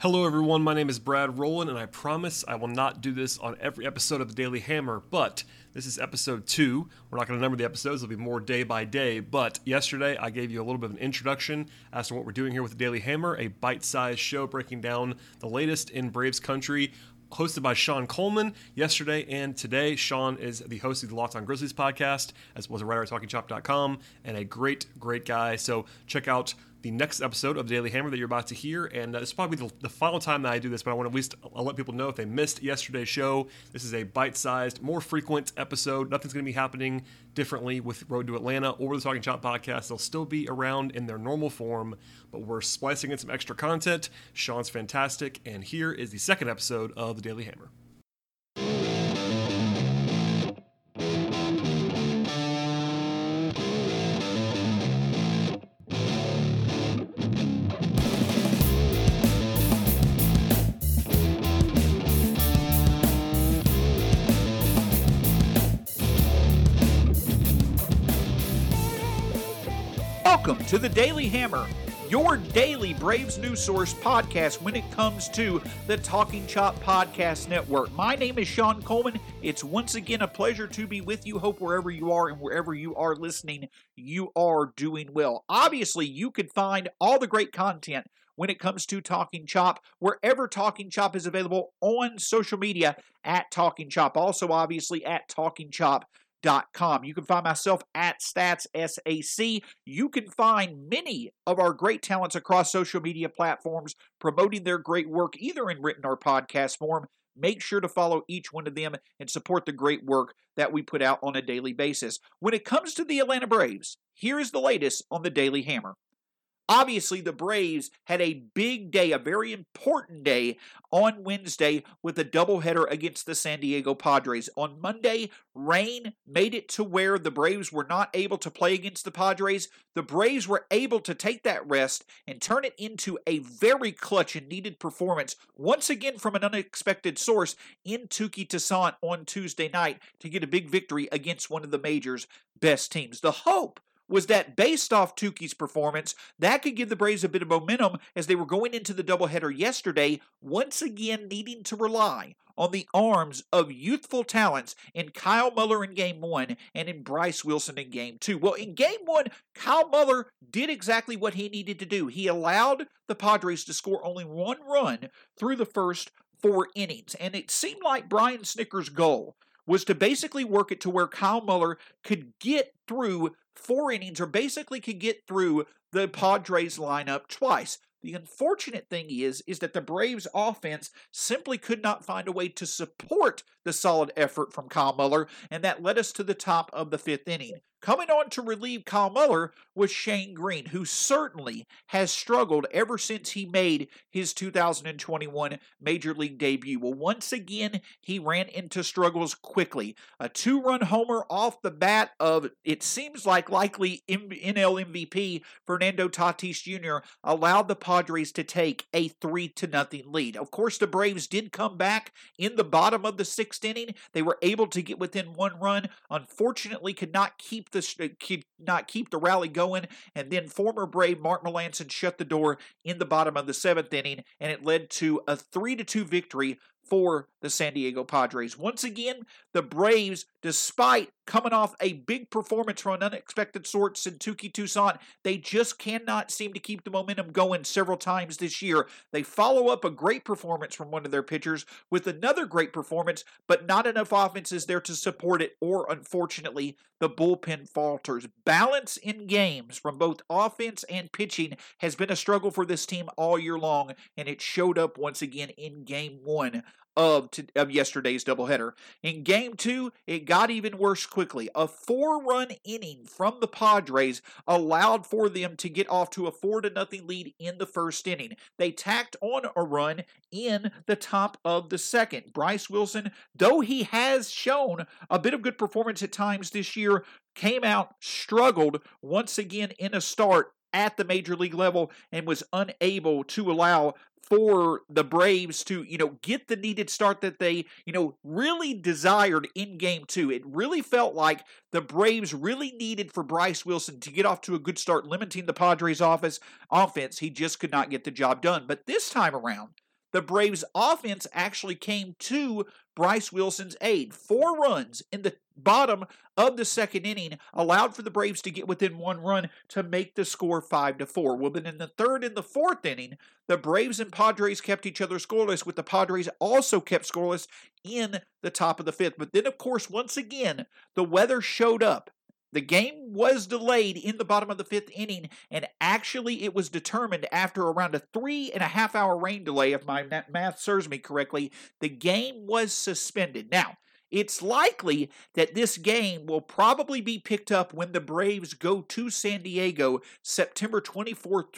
Hello, everyone. My name is Brad Rowland, and I promise I will not do this on every episode of the Daily Hammer, but this is episode two. We're not going to number the episodes, it'll be more day by day. But yesterday, I gave you a little bit of an introduction as to what we're doing here with the Daily Hammer, a bite sized show breaking down the latest in Braves country hosted by Shawn Coleman yesterday and today. Shawn is the host of the Locked On Grizzlies podcast, as well as a writer at TalkingChop.com, and a great, great guy. So check out the next episode of the Daily Hammer that you're about to hear. And uh, this is probably the, the, final time that I do this, but I want to at least I'll let people know if they missed yesterday's show. This is a bite sized, more frequent episode. Nothing's going to be happening differently with Road to Atlanta or the Talking Chop podcast. They'll still be around in their normal form, but we're splicing in some extra content. Shawn's fantastic. And here is the second episode of the Daily Hammer. Welcome to the Daily Hammer, your daily Braves news source podcast when it comes to the Talking Chop Podcast Network. My name is Shawn Coleman. It's once again a pleasure to be with you. Hope wherever you are and wherever you are listening, you are doing well. Obviously, you can find all the great content when it comes to Talking Chop, wherever Talking Chop is available on social media at Talking Chop. Also, obviously, at Talking Chop Com. You can find myself at StatsSAC. You can find many of our great talents across social media platforms promoting their great work, either in written or podcast form. Make sure to follow each one of them and support the great work that we put out on a daily basis. When it comes to the Atlanta Braves, here is the latest on the Daily Hammer. Obviously, the Braves had a big day, a very important day on Wednesday with a doubleheader against the San Diego Padres. On Monday, rain made it to where the Braves were not able to play against the Padres. The Braves were able to take that rest and turn it into a very clutch and needed performance, once again from an unexpected source in Touki Toussaint on Tuesday night to get a big victory against one of the major's best teams. The hope was that based off Touki's performance, that could give the Braves a bit of momentum as they were going into the doubleheader yesterday, once again needing to rely on the arms of youthful talents in Kyle Muller in game one and in Bryce Wilson in game two. Well, in game one, Kyle Muller did exactly what he needed to do. He allowed the Padres to score only one run through the first four innings, and it seemed like Brian Snitker's goal was to basically work it to where Kyle Muller could get through four innings or basically could get through the Padres lineup twice. The unfortunate thing is is that the Braves offense simply could not find a way to support the solid effort from Kyle Muller, and that led us to the top of the fifth inning. Coming on to relieve Kyle Muller was Shane Greene, who certainly has struggled ever since he made his 2021 Major League debut. Well, once again, he ran into struggles quickly. A two run homer off the bat of, it seems like likely NL MVP Fernando Tatis Jr. allowed the Padres to take a 3 to nothing lead. Of course, the Braves did come back in the bottom of the sixth inning. They were able to get within one run. Unfortunately, could not keep the uh, keep not keep the rally going, and then former Brave Mark Melancon shut the door in the bottom of the seventh inning, and it led to a three to two victory for the San Diego Padres. Once again, the Braves, despite coming off a big performance from an unexpected sort in Touki Toussaint, they just cannot seem to keep the momentum going several times this year. They follow up a great performance from one of their pitchers with another great performance, but not enough offense is there to support it, or unfortunately, the bullpen falters. Balance in games from both offense and pitching has been a struggle for this team all year long, and it showed up once again in game one of, to, of yesterday's doubleheader. In game two, it got even worse quickly. A four run inning from the Padres allowed for them to get off to a four to nothing lead in the first inning. They tacked on a run in the top of the second. Bryce Wilson, though he has shown a bit of good performance at times this year, came out, struggled once again in a start at the major league level and was unable to allow for the Braves to, you know, get the needed start that they, you know, really desired in game two. It really felt like the Braves really needed for Bryce Wilson to get off to a good start, limiting the Padres' office offense. He just could not get the job done. But this time around, the Braves offense actually came to Bryce Wilson's aid. Four runs in the bottom of the second inning allowed for the Braves to get within one run to make the score 5 to 4. Well, then in the third and the fourth inning, the Braves and Padres kept each other scoreless, with the Padres also kept scoreless in the top of the fifth. But then, of course, once again, the weather showed up the game was delayed in the bottom of the fifth inning, and actually it was determined after around a three and a half hour rain delay, if my math serves me correctly, the game was suspended. Now, it's likely that this game will probably be picked up when the Braves go to San Diego September 24th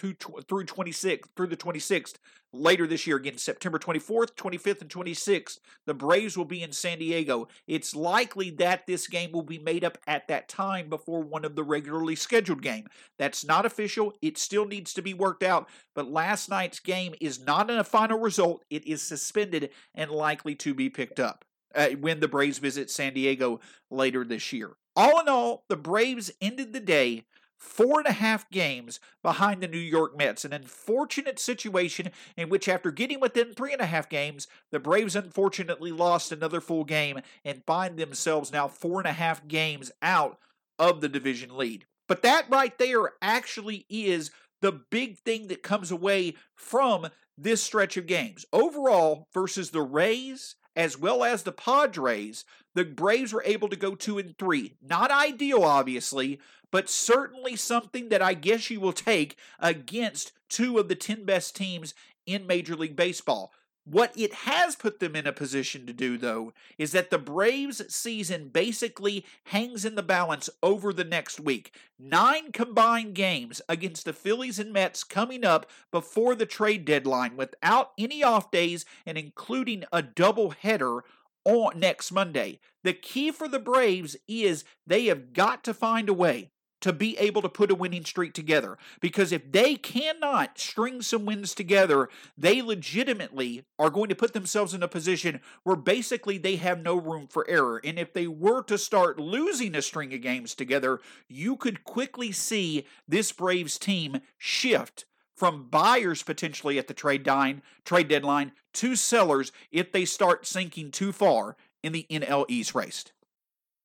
through 26th through the 26th later this year again September 24th, 25th and 26th. The Braves will be in San Diego. It's likely that this game will be made up at that time before one of the regularly scheduled game. That's not official. It still needs to be worked out, but last night's game is not in a final result. It is suspended and likely to be picked up uh, when the Braves visit San Diego later this year. All in all, the Braves ended the day four and a half games behind the New York Mets. An unfortunate situation in which, after getting within three and a half games, the Braves unfortunately lost another full game and find themselves now four and a half games out of the division lead. But that right there actually is the big thing that comes away from this stretch of games. Overall, versus the Rays as well as the Padres, the Braves were able to go two and three. Not ideal, obviously, but certainly something that I guess you will take against two of the 10 best teams in Major League Baseball. What it has put them in a position to do, though, is that the Braves season basically hangs in the balance over the next week. Nine combined games against the Phillies and Mets coming up before the trade deadline without any off days and including a doubleheader on next Monday. The key for the Braves is they have got to find a way to be able to put a winning streak together. Because if they cannot string some wins together, they legitimately are going to put themselves in a position where basically they have no room for error. And if they were to start losing a string of games together, you could quickly see this Braves team shift from buyers potentially at the trade deadline, trade deadline to sellers if they start sinking too far in the NL East race.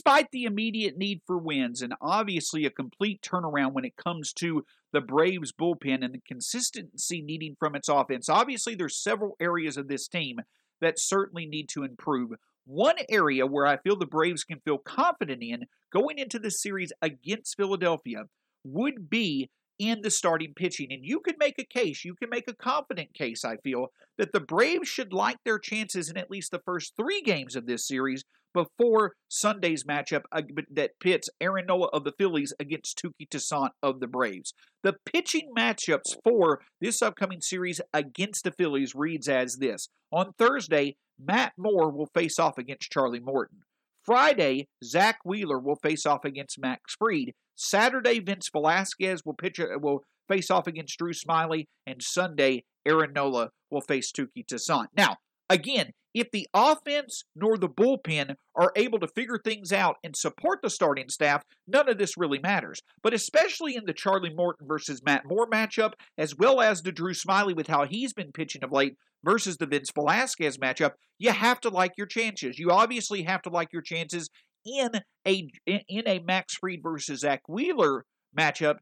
Despite the immediate need for wins and obviously a complete turnaround when it comes to the Braves bullpen and the consistency needing from its offense, obviously there's several areas of this team that certainly need to improve. One area where I feel the Braves can feel confident in going into the series against Philadelphia would be in the starting pitching. And you can make a case, you can make a confident case, I feel, that the Braves should like their chances in at least the first three games of this series before Sunday's matchup that pits Aaron Nola of the Phillies against Touki Toussaint of the Braves. The pitching matchups for this upcoming series against the Phillies reads as this. On Thursday, Matt Moore will face off against Charlie Morton. Friday, Zack Wheeler will face off against Max Fried. Saturday, Vince Velasquez will pitch uh, will face off against Drew Smyly, and Sunday, Aaron Nola will face Touki Toussaint. Now, again, if the offense nor the bullpen are able to figure things out and support the starting staff, none of this really matters. But especially in the Charlie Morton versus Matt Moore matchup, as well as the Drew Smyly with how he's been pitching of late versus the Vince Velasquez matchup, you have to like your chances. You obviously have to like your chances in a in a Max Fried versus Zack Wheeler matchup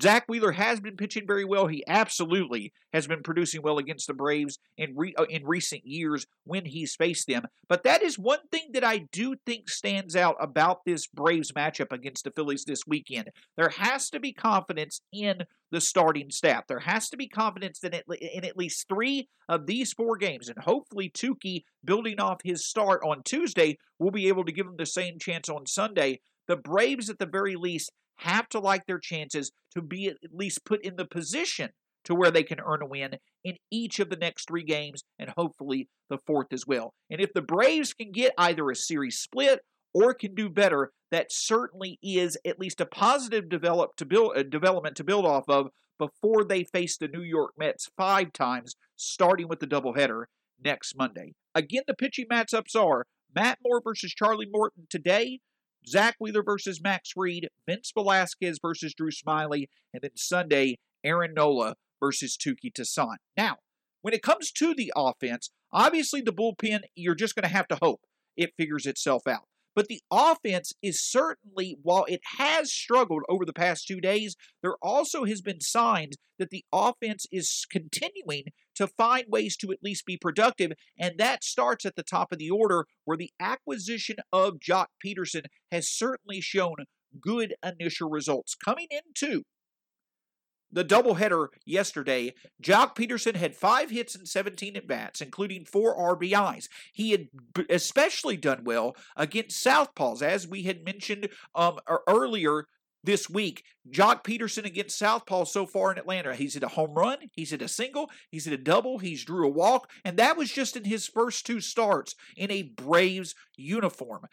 Zack Wheeler has been pitching very well. He absolutely has been producing well against the Braves in re, uh, in recent years when he's faced them. But that is one thing that I do think stands out about this Braves matchup against the Phillies this weekend. There has to be confidence in the starting staff. There has to be confidence in, in at least three of these four games, and hopefully Touki, building off his start on Tuesday, will be able to give them the same chance on Sunday. The Braves, at the very least, have to like their chances to be at least put in the position to where they can earn a win in each of the next three games and hopefully the fourth as well. And if the Braves can get either a series split or can do better, that certainly is at least a positive develop to build, uh, development to build off of before they face the New York Mets five times, starting with the doubleheader next Monday. Again, the pitching matchups are Matt Moore versus Charlie Morton today, Zack Wheeler versus Max Fried, Vince Velasquez versus Drew Smyly, and then Sunday, Aaron Nola versus Touki Toussaint. Now, when it comes to the offense, obviously the bullpen, you're just going to have to hope it figures itself out. But the offense is certainly, while it has struggled over the past two days, there also has been signs that the offense is continuing to find ways to at least be productive. And that starts at the top of the order, where the acquisition of Joc Pederson has certainly shown good initial results. Coming into the doubleheader yesterday, Joc Pederson had five hits and 17 at bats, including four RBIs. He had especially done well against Southpaws, as we had mentioned um, earlier this week. Joc Pederson against Southpaw so far in Atlanta. He's hit a home run, he's hit a single, he's hit a double, he's drew a walk, and that was just in his first two starts in a Braves uniform.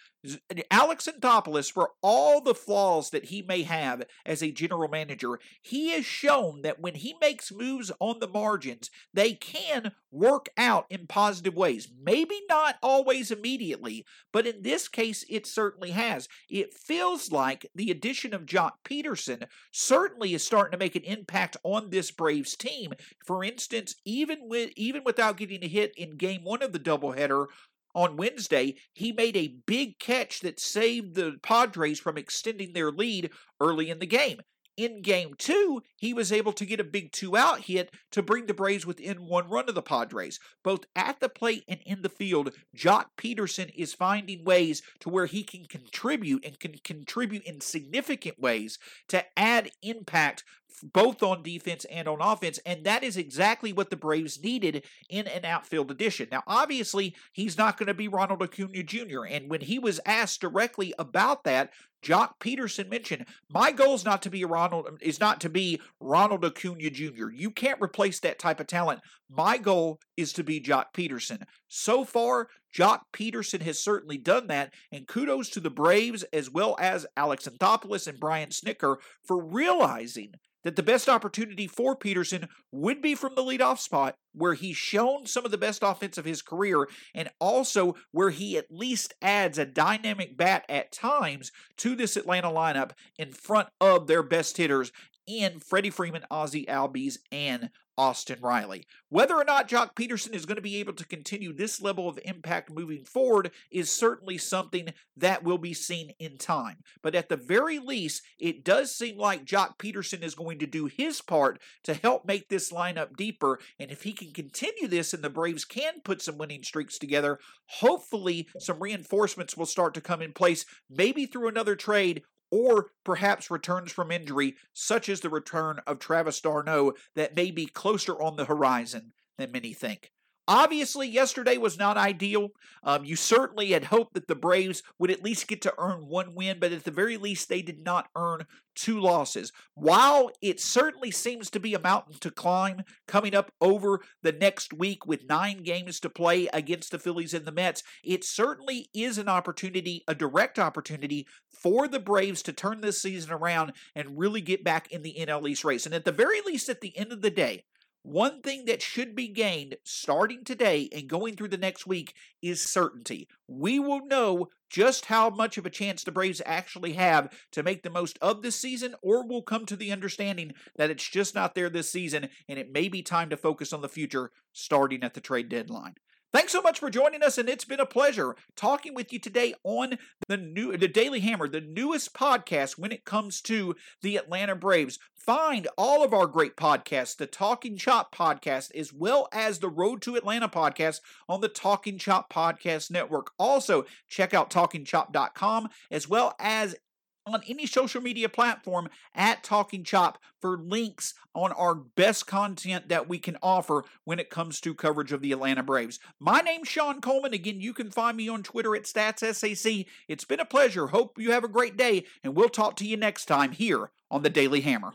Alex Anthopoulos, for all the flaws that he may have as a general manager, he has shown that when he makes moves on the margins, they can work out in positive ways. Maybe not always immediately, but in this case, it certainly has. It feels like the addition of Joc Pederson certainly is starting to make an impact on this Braves team. For instance, even with even without getting a hit in game one of the doubleheader on Wednesday, he made a big catch that saved the Padres from extending their lead early in the game. In game two, he was able to get a big two out hit to bring the Braves within one run of the Padres. Both at the plate and in the field, Joc Pederson is finding ways to where he can contribute and can contribute in significant ways to add impact both on defense and on offense, and that is exactly what the Braves needed in an outfield addition. Now, obviously, he's not going to be Ronald Acuna Jr., and when he was asked directly about that, Joc Pederson mentioned, "My goal is not to be Ronald is not to be Ronald Acuna Jr. You can't replace that type of talent. My goal is to be Joc Pederson. So far, Joc Pederson has certainly done that, and kudos to the Braves as well as Alex Anthopoulos and Brian Snitker for realizing that the best opportunity for Pederson would be from the leadoff spot, where he's shown some of the best offense of his career, and also where he at least adds a dynamic bat at times to this Atlanta lineup in front of their best hitters in Freddie Freeman, Ozzie Albies, and Austin Riley. Whether or not Joc Pederson is going to be able to continue this level of impact moving forward is certainly something that will be seen in time. But at the very least, it does seem like Joc Pederson is going to do his part to help make this lineup deeper. And if he can continue this and the Braves can put some winning streaks together, hopefully some reinforcements will start to come in place, maybe through another trade or perhaps returns from injury, such as the return of Travis d'Arnaud, that may be closer on the horizon than many think. Obviously, yesterday was not ideal. Um, you certainly had hoped that the Braves would at least get to earn one win, but at the very least, they did not earn two losses. While it certainly seems to be a mountain to climb coming up over the next week with nine games to play against the Phillies and the Mets, it certainly is an opportunity, a direct opportunity for the Braves to turn this season around and really get back in the NL East race. And at the very least, at the end of the day, One thing that should be gained starting today and going through the next week is certainty. We will know just how much of a chance the Braves actually have to make the most of this season, or we'll come to the understanding that it's just not there this season and it may be time to focus on the future starting at the trade deadline. Thanks so much for joining us, and it's been a pleasure talking with you today on the new the Daily Hammer, the newest podcast when it comes to the Atlanta Braves. Find all of our great podcasts, the Talking Chop podcast, as well as the Road to Atlanta podcast on the Talking Chop Podcast Network. Also, check out talkingchop.com as well as on any social media platform at Talking Chop for links on our best content that we can offer when it comes to coverage of the Atlanta Braves. My name's Shawn Coleman. Again, you can find me on Twitter at StatsSAC. It's been a pleasure. Hope you have a great day, and we'll talk to you next time here on the Daily Hammer.